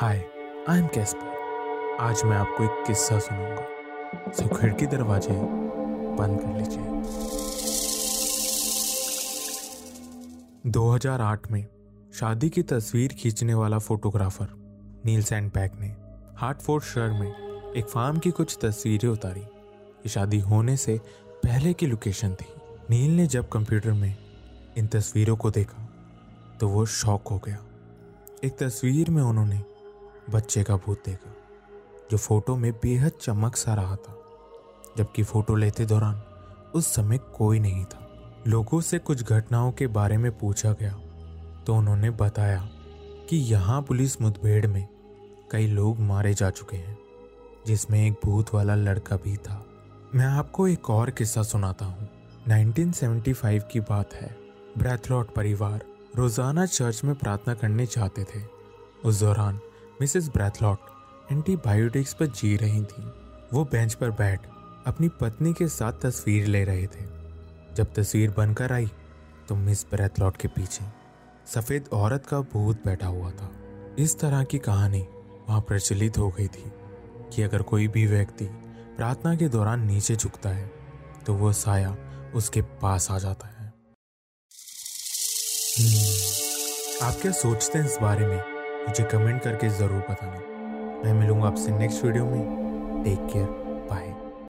Hi I am Caspar आज मैं आपको एक किस्सा सुनाऊँगा। सो खिड़की दरवाजे बंद कर लीजिए। 2008 में शादी की तस्वीर खींचने वाला फोटोग्राफर नील सैंडपैक ने हार्टफोर्ड शहर में एक फार्म की कुछ तस्वीरें उतारी। ये शादी होने से पहले की लोकेशन थी। नील ने जब कंप्यूटर में इन तस्वीरों को देखा तो वो शॉक हो गया। एक तस्वीर में उन्होंने बच्चे का भूत देखा, जो फ़ोटो में बेहद चमक सा रहा था, जबकि फ़ोटो लेते दौरान उस समय कोई नहीं था। लोगों से कुछ घटनाओं के बारे में पूछा गया तो उन्होंने बताया कि यहाँ पुलिस मुठभेड़ में कई लोग मारे जा चुके हैं, जिसमें एक भूत वाला लड़का भी था। मैं आपको एक और किस्सा सुनाता हूँ। 1975 की बात है। ब्रैथलॉट परिवार रोज़ाना चर्च में प्रार्थना करने जाते थे। उस दौरान मिसेस ब्रैथलॉट एंटीबायोटिक्स पर जी रही थी। वो बेंच पर बैठ अपनी पत्नी के साथ तस्वीर ले रहे थे। जब तस्वीर बनकर आई तो मिस ब्रैथलॉट के पीछे सफ़ेद औरत का भूत बैठा हुआ था। इस तरह की कहानी वहाँ प्रचलित हो गई थी कि अगर कोई भी व्यक्ति प्रार्थना के दौरान नीचे झुकता है तो वो साया उसके पास आ जाता है। हम्म, आप क्या सोचते हैं इस बारे में? मुझे कमेंट करके ज़रूर बताना। मैं मिलूँगा आपसे नेक्स्ट वीडियो में। Take care.